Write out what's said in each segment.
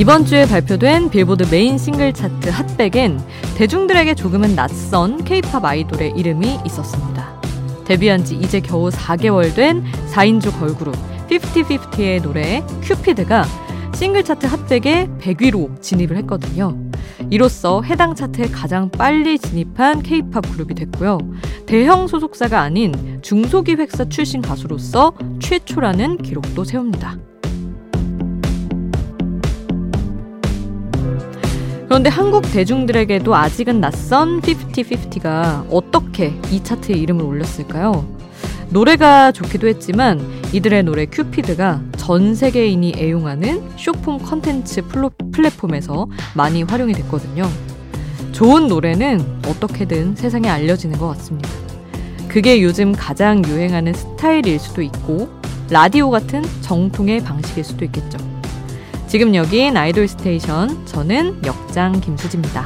이번 주에 발표된 빌보드 메인 싱글 차트 핫백엔 대중들에게 조금은 낯선 케이팝 아이돌의 이름이 있었습니다. 데뷔한 지 이제 겨우 4개월 된 4인조 걸그룹 5050의 노래 큐피드가 싱글 차트 핫백에 100위로 진입을 했거든요. 이로써 해당 차트에 가장 빨리 진입한 케이팝 그룹이 됐고요. 대형 소속사가 아닌 중소기획사 출신 가수로서 최초라는 기록도 세웁니다. 그런데 한국 대중들에게도 아직은 낯선 5050가 어떻게 이 차트에 이름을 올렸을까요? 노래가 좋기도 했지만 이들의 노래 큐피드가 전 세계인이 애용하는 쇼폼 컨텐츠 플랫폼에서 많이 활용이 됐거든요. 좋은 노래는 어떻게든 세상에 알려지는 것 같습니다. 그게 요즘 가장 유행하는 스타일일 수도 있고 라디오 같은 정통의 방식일 수도 있겠죠. 지금 여긴 아이돌 스테이션. 저는 역장 김수지입니다.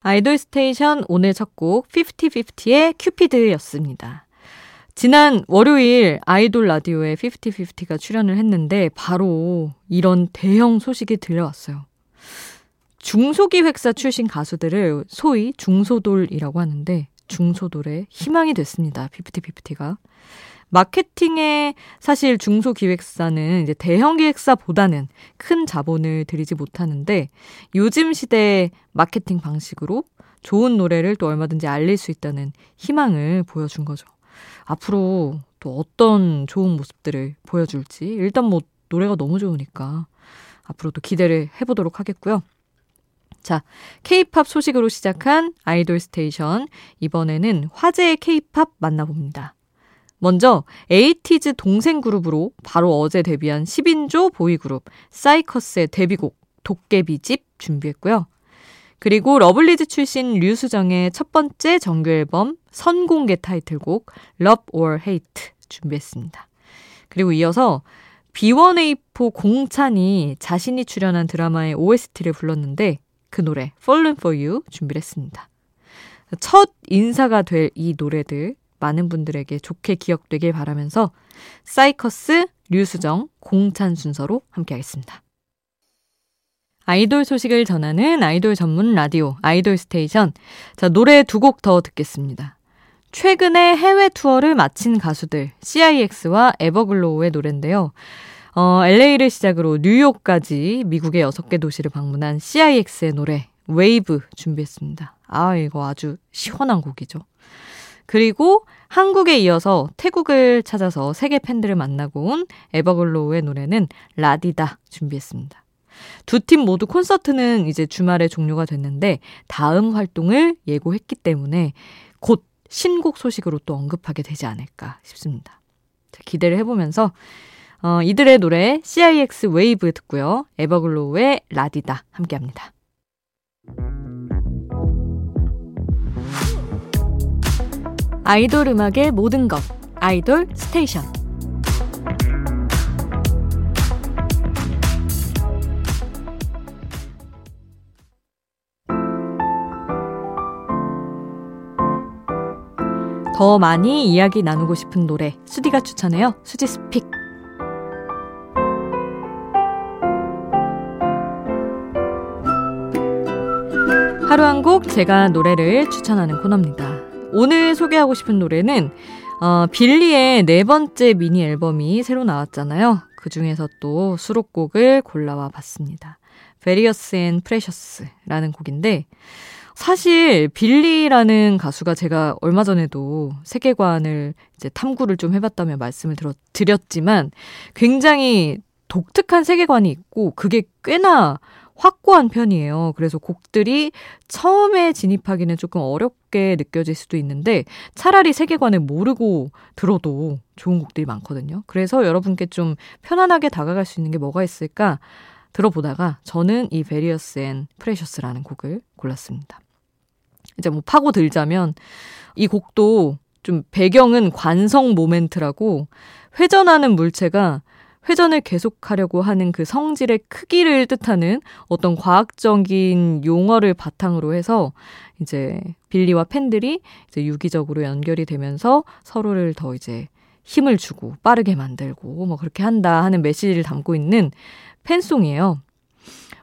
아이돌 스테이션 오늘 첫 곡 5050의 큐피드였습니다. 지난 월요일 아이돌 라디오에 5050가 출연을 했는데 바로 이런 대형 소식이 들려왔어요. 중소기획사 출신 가수들을 소위 중소돌이라고 하는데 중소돌의 희망이 됐습니다. 피프티피프티가. 마케팅에 사실 중소기획사는 이제 대형 기획사보다는 큰 자본을 들이지 못하는데 요즘 시대의 마케팅 방식으로 좋은 노래를 또 얼마든지 알릴 수 있다는 희망을 보여준 거죠. 앞으로 또 어떤 좋은 모습들을 보여줄지 일단 뭐 노래가 너무 좋으니까 앞으로도 기대를 해보도록 하겠고요. 자, 케이팝 소식으로 시작한 아이돌 스테이션. 이번에는 화제의 케이팝 만나봅니다. 먼저 에이티즈 동생 그룹으로 바로 어제 데뷔한 10인조 보이그룹 사이커스의 데뷔곡 도깨비집 준비했고요. 그리고 러블리즈 출신 류수정의 첫 번째 정규 앨범 선공개 타이틀곡 Love or Hate 준비했습니다. 그리고 이어서 B1A4 공찬이 자신이 출연한 드라마의 OST를 불렀는데 그 노래 Fallen for You 준비를 했습니다. 첫 인사가 될 이 노래들 많은 분들에게 좋게 기억되길 바라면서 사이커스, 류수정, 공찬 순서로 함께하겠습니다. 아이돌 소식을 전하는 아이돌 전문 라디오 아이돌 스테이션. 자, 노래 두 곡 더 듣겠습니다. 최근에 해외 투어를 마친 가수들 CIX와 에버글로우의 노래인데요. 어, LA를 시작으로 뉴욕까지 미국의 6개 도시를 방문한 CIX의 노래 웨이브 준비했습니다. 아, 이거 아주 시원한 곡이죠. 그리고 한국에 이어서 태국을 찾아서 세계 팬들을 만나고 온 에버글로우의 노래는 라디다 준비했습니다. 두 팀 모두 콘서트는 이제 주말에 종료가 됐는데 다음 활동을 예고했기 때문에 곧 신곡 소식으로 또 언급하게 되지 않을까 싶습니다. 기대를 해보면서 어, 이들의 노래 CIX 웨이브 듣고요. 에버글로우의 라디다 함께합니다. 아이돌 음악의 모든 것 아이돌 스테이션 더 많이 이야기 나누고 싶은 노래 수디가 추천해요. 수지 스픽 하루 한 곡 제가 노래를 추천하는 코너입니다. 오늘 소개하고 싶은 노래는 어, 빌리의 네 번째 미니 앨범이 새로 나왔잖아요. 그 중에서 또 수록곡을 골라와 봤습니다. Various and Precious라는 곡인데 사실 빌리라는 가수가 제가 얼마 전에도 세계관을 이제 탐구를 좀 해봤다며 말씀을 들었, 드렸지만 굉장히 독특한 세계관이 있고 그게 꽤나 확고한 편이에요. 그래서 곡들이 처음에 진입하기는 조금 어렵게 느껴질 수도 있는데 차라리 세계관을 모르고 들어도 좋은 곡들이 많거든요. 그래서 여러분께 좀 편안하게 다가갈 수 있는 게 뭐가 있을까 들어보다가 저는 이 Various and Precious라는 곡을 골랐습니다. 이제 뭐 파고 들자면 이 곡도 좀 배경은 관성 모멘트라고 회전하는 물체가 회전을 계속하려고 하는 그 성질의 크기를 뜻하는 어떤 과학적인 용어를 바탕으로 해서 이제 빌리와 팬들이 이제 유기적으로 연결이 되면서 서로를 더 이제 힘을 주고 빠르게 만들고 뭐 그렇게 한다 하는 메시지를 담고 있는 팬송이에요.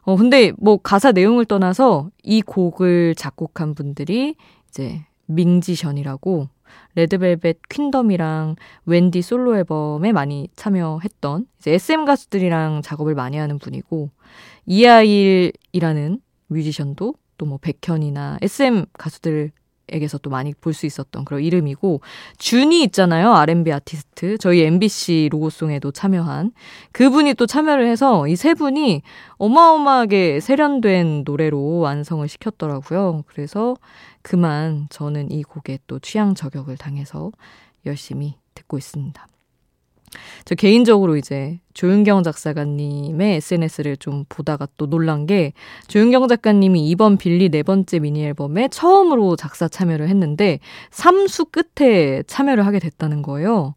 어, 근데 뭐 가사 내용을 떠나서 이 곡을 작곡한 분들이 이제 밍지션이라고 레드벨벳 퀸덤이랑 웬디 솔로 앨범에 많이 참여했던 이제 SM 가수들이랑 작업을 많이 하는 분이고 이하일이라는 뮤지션도 또 뭐 백현이나 SM 가수들 에게서 또 많이 볼 수 있었던 그런 이름이고 주니 있잖아요 R&B 아티스트. 저희 MBC 로고송에도 참여한. 그분이 또 참여를 해서 이 세 분이 어마어마하게 세련된 노래로 완성을 시켰더라고요. 그래서 그만 저는 이 곡에 또 취향 저격을 당해서 열심히 듣고 있습니다. 저 개인적으로 이제 조윤경 작사가님의 SNS를 좀 보다가 또 놀란 게 조윤경 작가님이 이번 빌리 네 번째 미니 앨범에 처음으로 작사 참여를 했는데 3수 끝에 참여를 하게 됐다는 거예요.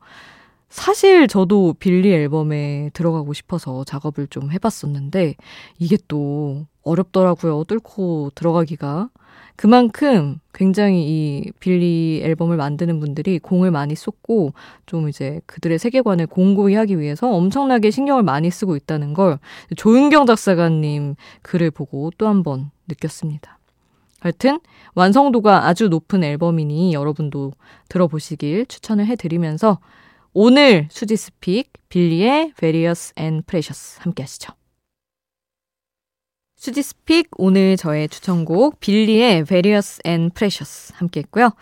사실 저도 빌리 앨범에 들어가고 싶어서 작업을 좀 해봤었는데 이게 또 어렵더라고요. 뚫고 들어가기가. 그만큼 굉장히 이 빌리 앨범을 만드는 분들이 공을 많이 쏟고 좀 이제 그들의 세계관을 공고히 하기 위해서 엄청나게 신경을 많이 쓰고 있다는 걸 조윤경 작사가님 글을 보고 또 한 번 느꼈습니다. 하여튼 완성도가 아주 높은 앨범이니 여러분도 들어보시길 추천을 해드리면서 오늘 수지's Pick 빌리의 Various and Precious 함께 하시죠. 수지's Pick 오늘 저의 추천곡 빌리의 Various and Precious 함께 했고요.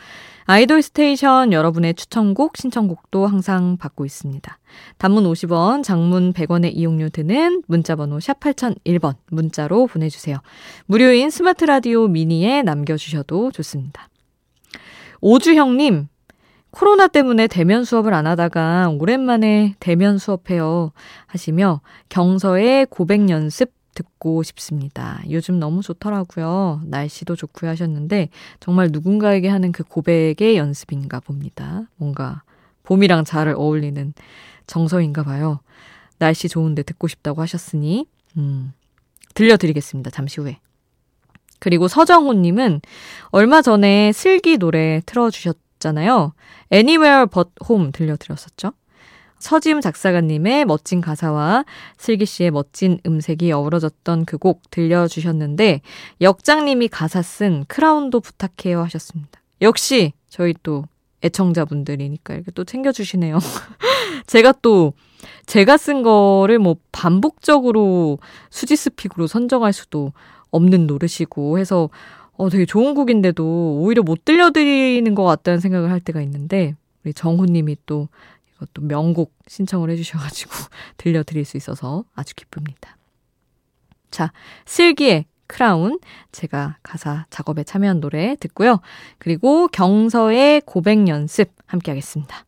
아이돌 스테이션 여러분의 추천곡, 신청곡도 항상 받고 있습니다. 단문 50원, 장문 100원의 이용료 드는 문자번호 샵 8001번 문자로 보내주세요. 무료인 스마트 라디오 미니에 남겨주셔도 좋습니다. 오주형님, 코로나 때문에 대면 수업을 안 하다가 오랜만에 대면 수업해요 하시며 경서의 고백 연습 듣고 싶습니다. 요즘 너무 좋더라고요. 날씨도 좋고요 하셨는데 정말 누군가에게 하는 그 고백의 연습인가 봅니다. 뭔가 봄이랑 잘 어울리는 정서인가 봐요. 날씨 좋은데 듣고 싶다고 하셨으니 음, 들려드리겠습니다. 잠시 후에. 그리고 서정호님은 얼마 전에 슬기 노래 틀어주셨잖아요. Anywhere But Home 들려드렸었죠. 서지음 작사가님의 멋진 가사와 슬기 씨의 멋진 음색이 어우러졌던 그 곡 들려주셨는데 역장님이 가사 쓴 크라운도 부탁해요 하셨습니다. 역시 저희 또 애청자분들이니까 이렇게 또 챙겨주시네요. 제가 또 제가 쓴 거를 뭐 반복적으로 수지스픽으로 선정할 수도 없는 노릇이고 해서 어, 되게 좋은 곡인데도 오히려 못 들려드리는 것 같다는 생각을 할 때가 있는데 우리 정호님이 또 이것도 명곡 신청을 해주셔가지고 들려드릴 수 있어서 아주 기쁩니다. 자, 슬기의 크라운 제가 가사 작업에 참여한 노래 듣고요. 그리고 경서의 고백 연습 함께 하겠습니다.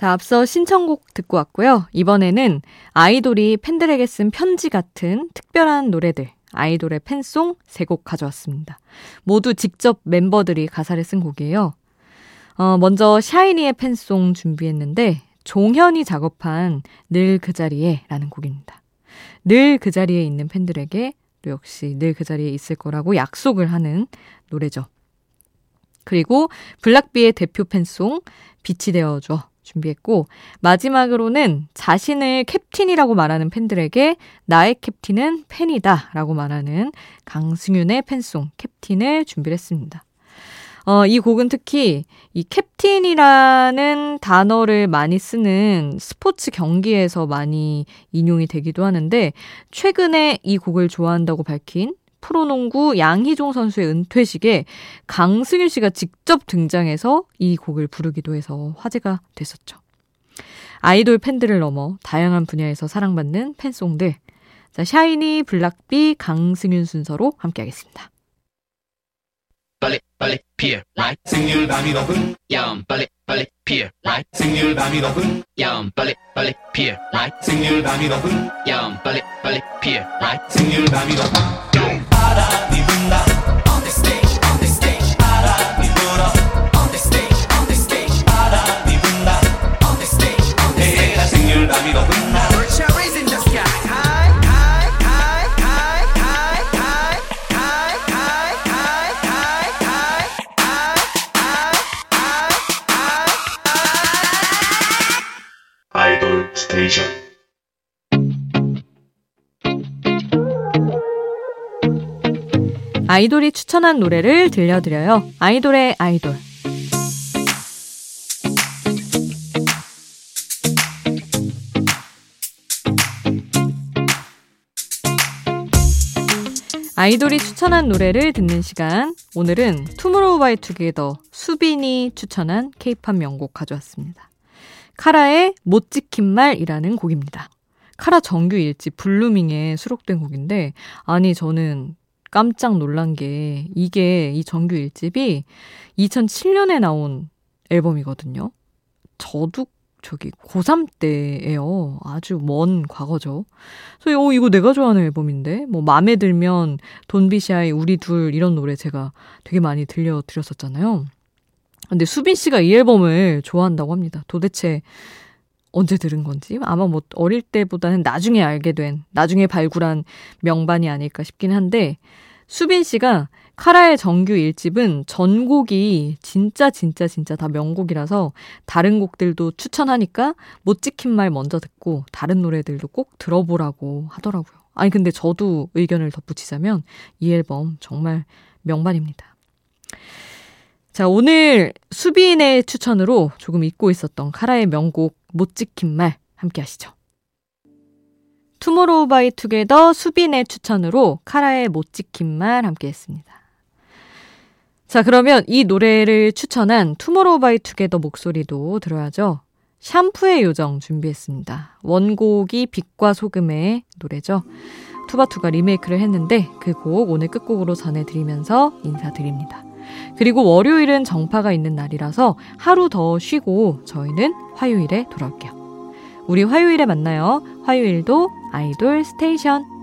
자, 앞서 신청곡 듣고 왔고요. 이번에는 아이돌이 팬들에게 쓴 편지 같은 특별한 노래들, 아이돌의 팬송 3곡 가져왔습니다. 모두 직접 멤버들이 가사를 쓴 곡이에요. 어, 먼저 샤이니의 팬송 준비했는데, 종현이 작업한 늘 그 자리에 라는 곡입니다. 늘 그 자리에 있는 팬들에게 또 역시 늘 그 자리에 있을 거라고 약속을 하는 노래죠. 그리고 블락비의 대표 팬송 빛이 되어줘 준비했고 마지막으로는 자신을 캡틴이라고 말하는 팬들에게 나의 캡틴은 팬이다 라고 말하는 강승윤의 팬송 캡틴을 준비를 했습니다. 어, 이 곡은 특히 이 캡틴이라는 단어를 많이 쓰는 스포츠 경기에서 많이 인용이 되기도 하는데 최근에 이 곡을 좋아한다고 밝힌 프로농구 양희종 선수의 은퇴식에 강승윤 씨가 직접 등장해서 이 곡을 부르기도 해서 화제가 됐었죠. 아이돌 팬들을 넘어 다양한 분야에서 사랑받는 팬송들. 자, 샤이니, 블락비, 강승윤 순서로 함께하겠습니다. 빨리 빨리 피어 라이 생률 밤이 높은 야음 빨리 빨리 피어 라이 생률 밤이 높은 야음 빨리 빨리 피어 라이 생률 밤이 높은 야음 빨리 빨리 피어 라이 생률 밤이 높은 바람 아이돌이 추천한 노래를 들려드려요. 아이돌의 아이돌. 아이돌이 추천한 노래를 듣는 시간. 오늘은 투모로우바이투게더 수빈이 추천한 케이팝 명곡 가져왔습니다. 카라의 못 지킨 말이라는 곡입니다. 카라 정규 일집 블루밍에 수록된 곡인데, 아니, 저는 깜짝 놀란 게, 이게 이 정규 일집이 2007년에 나온 앨범이거든요. 저도 저기 고3 때예요. 아주 먼 과거죠. 그래서 어, 이거 내가 좋아하는 앨범인데 뭐 마음에 들면 돈비샤의 우리 둘 이런 노래 제가 되게 많이 들려 드렸었잖아요. 근데 수빈 씨가 이 앨범을 좋아한다고 합니다. 도대체 언제 들은 건지 아마 뭐 어릴 때보다는 나중에 알게 된 나중에 발굴한 명반이 아닐까 싶긴 한데 수빈 씨가 카라의 정규 1집은 전곡이 진짜 진짜 진짜 다 명곡이라서 다른 곡들도 추천하니까 못 지킨 말 먼저 듣고 다른 노래들도 꼭 들어보라고 하더라고요. 아니 근데 저도 의견을 덧붙이자면 이 앨범 정말 명반입니다. 자, 오늘 수빈의 추천으로 조금 잊고 있었던 카라의 명곡 못 지킨 말 함께 하시죠. 투모로우 바이 투게더 수빈의 추천으로 카라의 못 지킨 말 함께 했습니다. 자, 그러면 이 노래를 추천한 투모로우 바이 투게더 목소리도 들어야죠. 샴푸의 요정 준비했습니다. 원곡이 빛과 소금의 노래죠. 투바투가 리메이크를 했는데 그 곡 오늘 끝곡으로 전해드리면서 인사드립니다. 그리고 월요일은 정파가 있는 날이라서 하루 더 쉬고 저희는 화요일에 돌아올게요. 우리 화요일에 만나요. 화요일도 아이돌 스테이션.